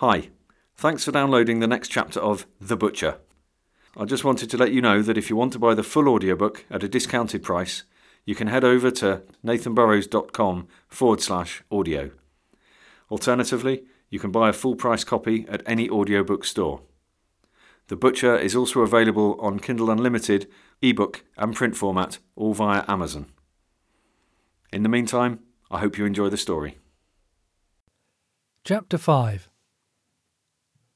Hi, thanks for downloading the next chapter of The Butcher. I just wanted to let you know that if you want to buy the full audiobook at a discounted price, you can head over to nathanburrows.com forward slash audio. Alternatively, you can buy a full price copy at any audiobook store. The Butcher is also available on Kindle Unlimited, ebook, and print format, all via Amazon. In the meantime, I hope you enjoy the story. Chapter 5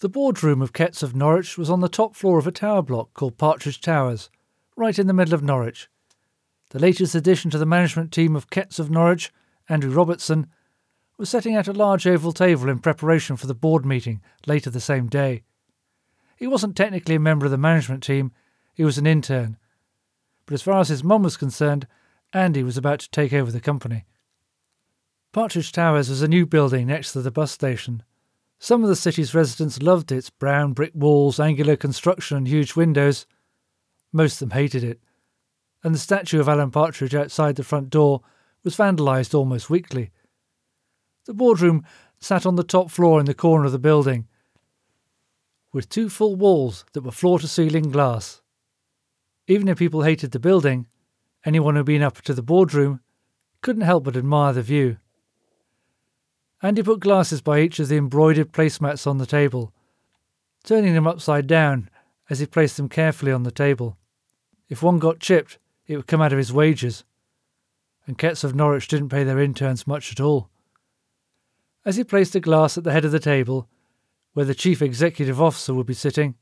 The boardroom of Ketts of Norwich was on the top floor of a tower block called Partridge Towers, right in the middle of Norwich. The latest addition to the management team of Ketts of Norwich, Andrew Robertson, was setting out a large oval table in preparation for the board meeting later the same day. He wasn't technically a member of the management team, he was an intern. But as far as his mum was concerned, Andy was about to take over the company. Partridge Towers was a new building next to the bus station. Some of the city's residents loved its brown brick walls, angular construction, and huge windows. Most of them hated it. And the statue of Alan Partridge outside the front door was vandalised almost weekly. The boardroom sat on the top floor in the corner of the building, with two full walls that were floor to ceiling glass. Even if people hated the building, anyone who'd been up to the boardroom couldn't help but admire the view. Andy put glasses by each of the embroidered placemats on the table, turning them upside down as he placed them carefully on the table. If one got chipped, it would come out of his wages, and Ketts of Norwich didn't pay their interns much at all. As he placed a glass at the head of the table, where the chief executive officer would be sitting,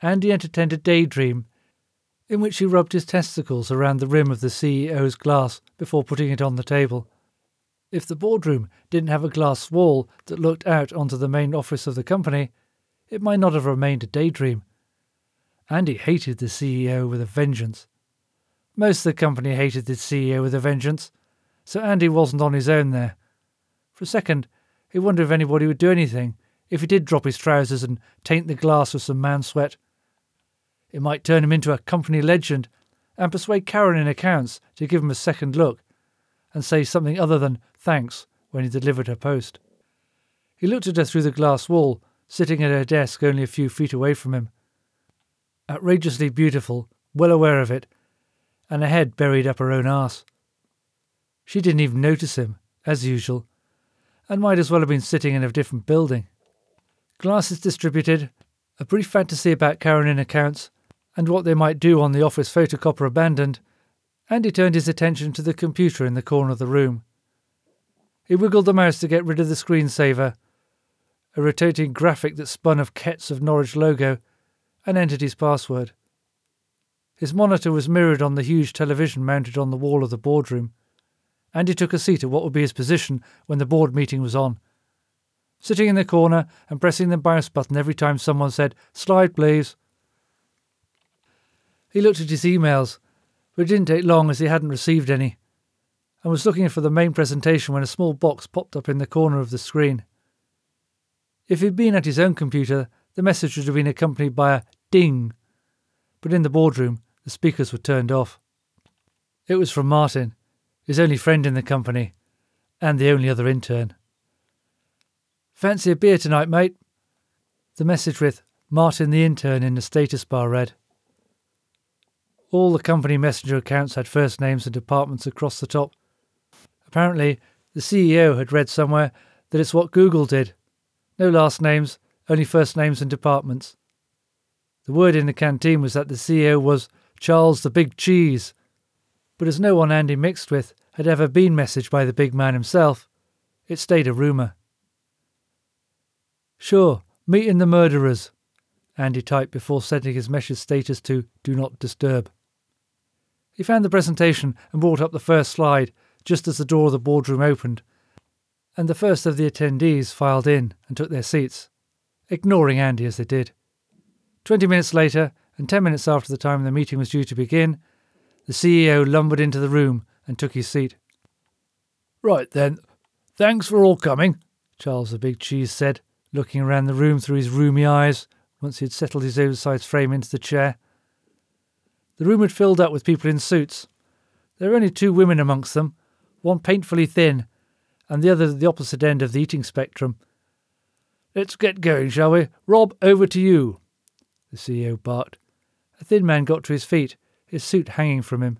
Andy entertained a daydream in which he rubbed his testicles around the rim of the CEO's glass before putting it on the table. If the boardroom didn't have a glass wall that looked out onto the main office of the company, it might not have remained a daydream. Andy hated the CEO with a vengeance. Most of the company hated the CEO with a vengeance, so Andy wasn't on his own there. For a second, he wondered if anybody would do anything if he did drop his trousers and taint the glass with some man sweat. It might turn him into a company legend and persuade Karen in accounts to give him a second look and say something other than thanks when he delivered her post. He looked at her through the glass wall, sitting at her desk only a few feet away from him. Outrageously beautiful, well aware of it, and her head buried up her own arse. She didn't even notice him, as usual, and might as well have been sitting in a different building. Glasses distributed, a brief fantasy about Karen in accounts, and what they might do on the office photocopier abandoned, Andy turned his attention to the computer in the corner of the room. He wiggled the mouse to get rid of the screensaver, a rotating graphic that spun of Kett's of Norwich logo, and entered his password. His monitor was mirrored on the huge television mounted on the wall of the boardroom. Andy took a seat at what would be his position when the board meeting was on. Sitting in the corner and pressing the mouse button every time someone said, Slide, please. He looked at his emails but it didn't take long as he hadn't received any, and was looking for the main presentation when a small box popped up in the corner of the screen. If he'd been at his own computer, the message would have been accompanied by a ding, but in the boardroom, the speakers were turned off. It was from Martin, his only friend in the company, and the only other intern. Fancy a beer tonight, mate? The message with Martin the intern in the status bar read. All the company messenger accounts had first names and departments across the top. Apparently, the CEO had read somewhere that it's what Google did. No last names, only first names and departments. The word in the canteen was that the CEO was Charles the Big Cheese, but as no one Andy mixed with had ever been messaged by the big man himself, it stayed a rumour. Sure, meeting the murderers, Andy typed before setting his message status to Do Not Disturb. He found the presentation and brought up the first slide just as the door of the boardroom opened, and the first of the attendees filed in and took their seats, ignoring Andy as they did. Twenty minutes later, and ten minutes after the time the meeting was due to begin, the CEO lumbered into the room and took his seat. Right then, thanks for all coming, Charles the Big Cheese said, looking around the room through his rheumy eyes once he had settled his oversized frame into the chair. The room had filled up with people in suits. There were only two women amongst them, one painfully thin, and the other at the opposite end of the eating spectrum. Let's get going, shall we? Rob, over to you, the CEO barked. A thin man got to his feet, his suit hanging from him.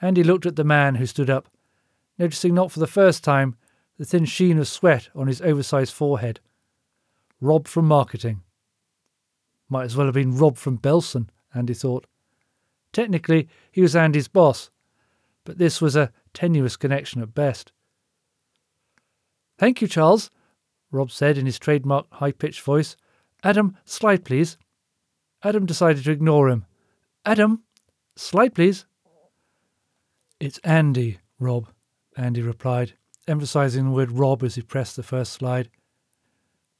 Andy looked at the man who stood up, noticing not for the first time the thin sheen of sweat on his oversized forehead. Rob from marketing. Might as well have been Rob from Belson, Andy thought. Technically, he was Andy's boss, but this was a tenuous connection at best. Thank you, Charles, Rob said in his trademark high pitched voice. Adam, slide, please. Adam decided to ignore him. Adam, slide, please. It's Andy, Rob, Andy replied, emphasizing the word Rob as he pressed the first slide.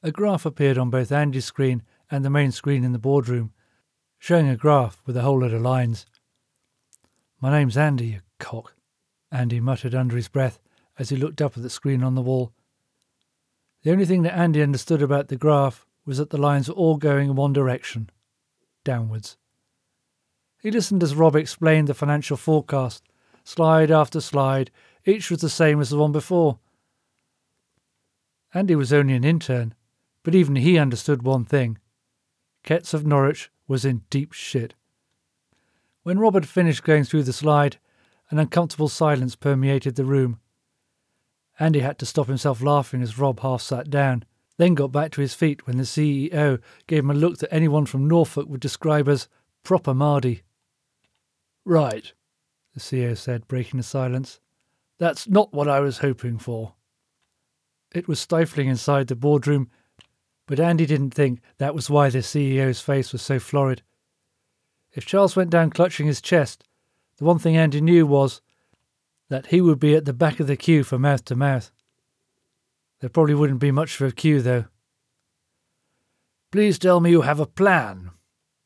A graph appeared on both Andy's screen and the main screen in the boardroom, showing a graph with a whole lot of lines. My name's Andy, you cock, Andy muttered under his breath as he looked up at the screen on the wall. The only thing that Andy understood about the graph was that the lines were all going in one direction downwards. He listened as Rob explained the financial forecast, slide after slide, each was the same as the one before. Andy was only an intern, but even he understood one thing. Ketts of Norwich was in deep shit. When Rob had finished going through the slide, an uncomfortable silence permeated the room. Andy had to stop himself laughing as Rob half sat down, then got back to his feet when the CEO gave him a look that anyone from Norfolk would describe as proper Mardy. Right, the CEO said, breaking the silence. That's not what I was hoping for. It was stifling inside the boardroom, but Andy didn't think that was why the CEO's face was so florid. If Charles went down clutching his chest, the one thing Andy knew was that he would be at the back of the queue for mouth to mouth. There probably wouldn't be much of a queue, though. Please tell me you have a plan,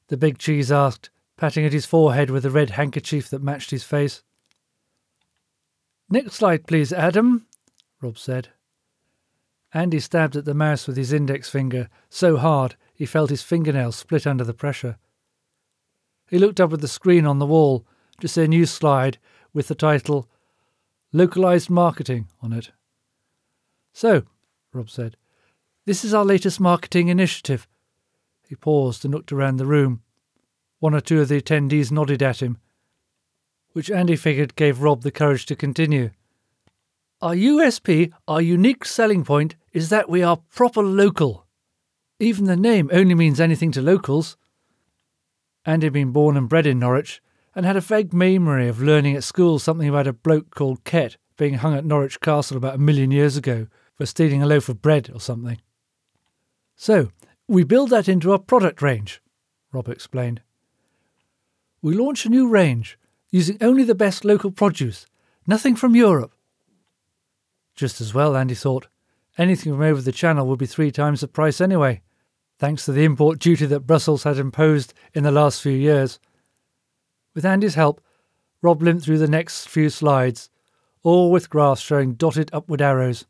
the big cheese asked, patting at his forehead with a red handkerchief that matched his face. Next slide, please, Adam, Rob said. Andy stabbed at the mouse with his index finger so hard he felt his fingernail split under the pressure. He looked up at the screen on the wall to see a new slide with the title Localized Marketing on it. So, Rob said, this is our latest marketing initiative. He paused and looked around the room. One or two of the attendees nodded at him, which Andy figured gave Rob the courage to continue. Our USP, our unique selling point, is that we are proper local. Even the name only means anything to locals. Andy had been born and bred in Norwich, and had a vague memory of learning at school something about a bloke called Kett being hung at Norwich Castle about a million years ago for stealing a loaf of bread or something. So, we build that into our product range, Rob explained. We launch a new range using only the best local produce, nothing from Europe. Just as well, Andy thought. Anything from over the channel would be three times the price anyway, thanks to the import duty that Brussels had imposed in the last few years. With Andy's help, Rob limped through the next few slides, all with graphs showing dotted upward arrows.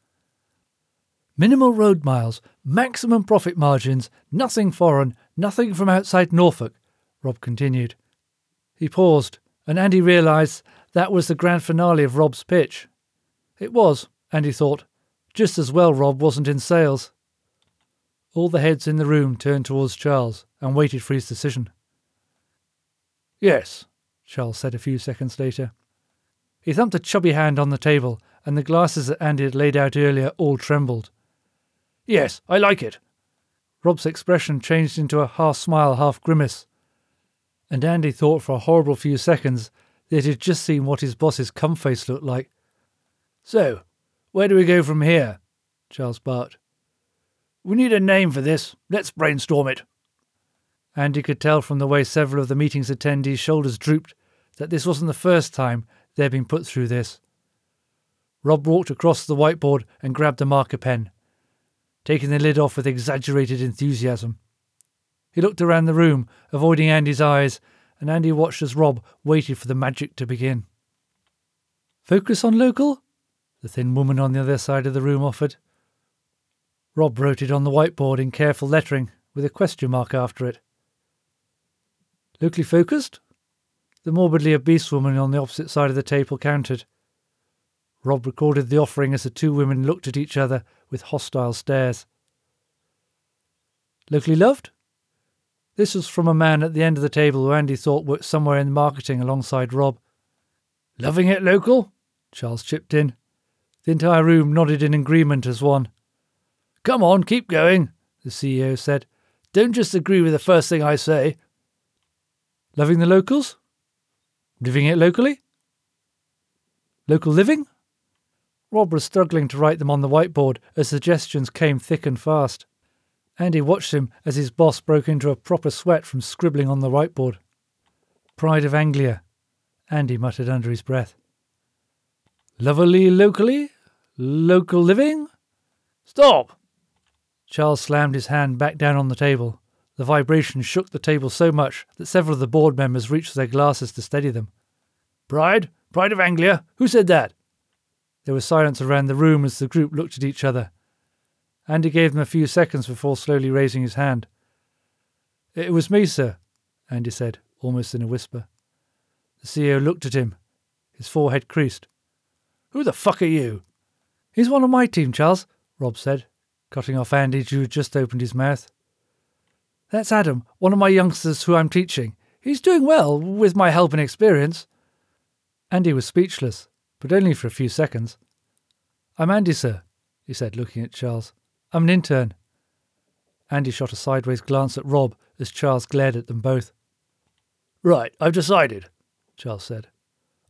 Minimal road miles, maximum profit margins, nothing foreign, nothing from outside Norfolk, Rob continued. He paused, and Andy realised that was the grand finale of Rob's pitch. It was, Andy thought, just as well Rob wasn't in sales. All the heads in the room turned towards Charles and waited for his decision. Yes, Charles said a few seconds later. He thumped a chubby hand on the table, and the glasses that Andy had laid out earlier all trembled. Yes, I like it. Rob's expression changed into a half smile, half grimace, and Andy thought for a horrible few seconds that he had just seen what his boss's cum face looked like. So, where do we go from here? Charles barked. We need a name for this. Let's brainstorm it. Andy could tell from the way several of the meeting's attendees' shoulders drooped that this wasn't the first time they had been put through this. Rob walked across the whiteboard and grabbed a marker pen, taking the lid off with exaggerated enthusiasm. He looked around the room, avoiding Andy's eyes, and Andy watched as Rob waited for the magic to begin. Focus on local? The thin woman on the other side of the room offered. Rob wrote it on the whiteboard in careful lettering, with a question mark after it. Locally focused? The morbidly obese woman on the opposite side of the table countered. Rob recorded the offering as the two women looked at each other with hostile stares. Locally loved? This was from a man at the end of the table who Andy thought worked somewhere in marketing alongside Rob. Loving it local? Charles chipped in. The entire room nodded in agreement as one. Come on, keep going, the CEO said. Don't just agree with the first thing I say. Loving the locals? Living it locally? Local living? Rob was struggling to write them on the whiteboard as suggestions came thick and fast. Andy watched him as his boss broke into a proper sweat from scribbling on the whiteboard. Pride of Anglia, Andy muttered under his breath. Lovely locally? Local living? Stop! Charles slammed his hand back down on the table. The vibration shook the table so much that several of the board members reached for their glasses to steady them. Pride? Pride of Anglia? Who said that? There was silence around the room as the group looked at each other. Andy gave them a few seconds before slowly raising his hand. It was me, sir, Andy said, almost in a whisper. The CEO looked at him. His forehead creased. Who the fuck are you? He's one of my team, Charles, Rob said, cutting off Andy who had just opened his mouth. That's Adam, one of my youngsters who I'm teaching. He's doing well, with my help and experience. Andy was speechless but only for a few seconds. I'm Andy, sir, he said, looking at Charles. I'm an intern. Andy shot a sideways glance at Rob as Charles glared at them both. Right, I've decided, Charles said.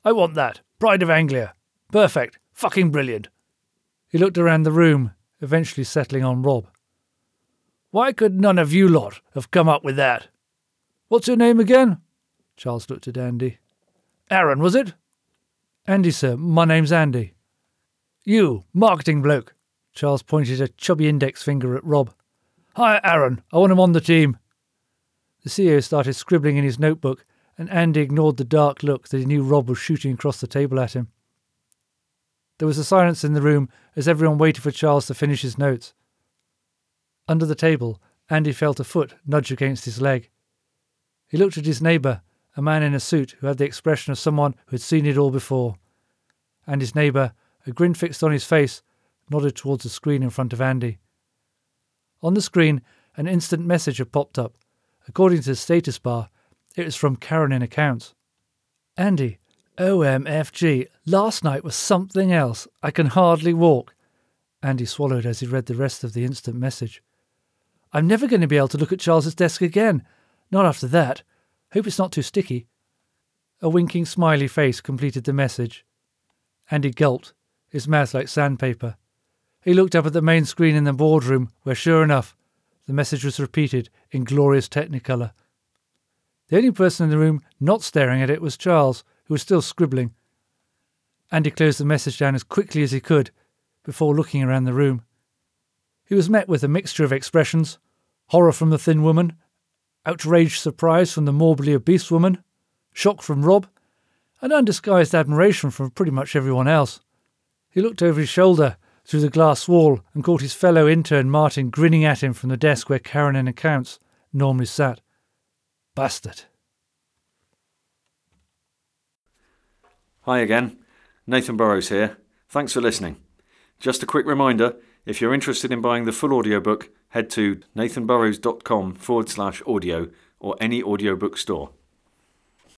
I want that. Pride of Anglia. Perfect. Fucking brilliant. He looked around the room, eventually settling on Rob. Why could none of you lot have come up with that? What's your name again? Charles looked at Andy. Aaron, was it? Andy, sir. My name's Andy. You, marketing bloke. Charles pointed a chubby index finger at Rob. Hi, Aaron. I want him on the team. The CEO started scribbling in his notebook, and Andy ignored the dark look that he knew Rob was shooting across the table at him. There was a silence in the room as everyone waited for Charles to finish his notes. Under the table, Andy felt a foot nudge against his leg. He looked at his neighbour a man in a suit who had the expression of someone who had seen it all before. And his neighbour, a grin fixed on his face, nodded towards the screen in front of Andy. On the screen, an instant message had popped up. According to the status bar, it was from Karen in accounts. Andy, OMFG, last night was something else. I can hardly walk. Andy swallowed as he read the rest of the instant message. I'm never going to be able to look at Charles's desk again. Not after that. Hope it's not too sticky. A winking smiley face completed the message. Andy gulped, his mouth like sandpaper. He looked up at the main screen in the boardroom, where sure enough, the message was repeated in glorious technicolor. The only person in the room not staring at it was Charles, who was still scribbling. Andy closed the message down as quickly as he could before looking around the room. He was met with a mixture of expressions horror from the thin woman, outraged surprise from the morbidly obese woman, shock from Rob, and undisguised admiration from pretty much everyone else. He looked over his shoulder through the glass wall and caught his fellow intern Martin grinning at him from the desk where Karen in accounts normally sat. Bastard. Hi again, Nathan Burrows here. Thanks for listening. Just a quick reminder if you're interested in buying the full audiobook, head to nathanburrows.com forward slash audio or any audiobook store.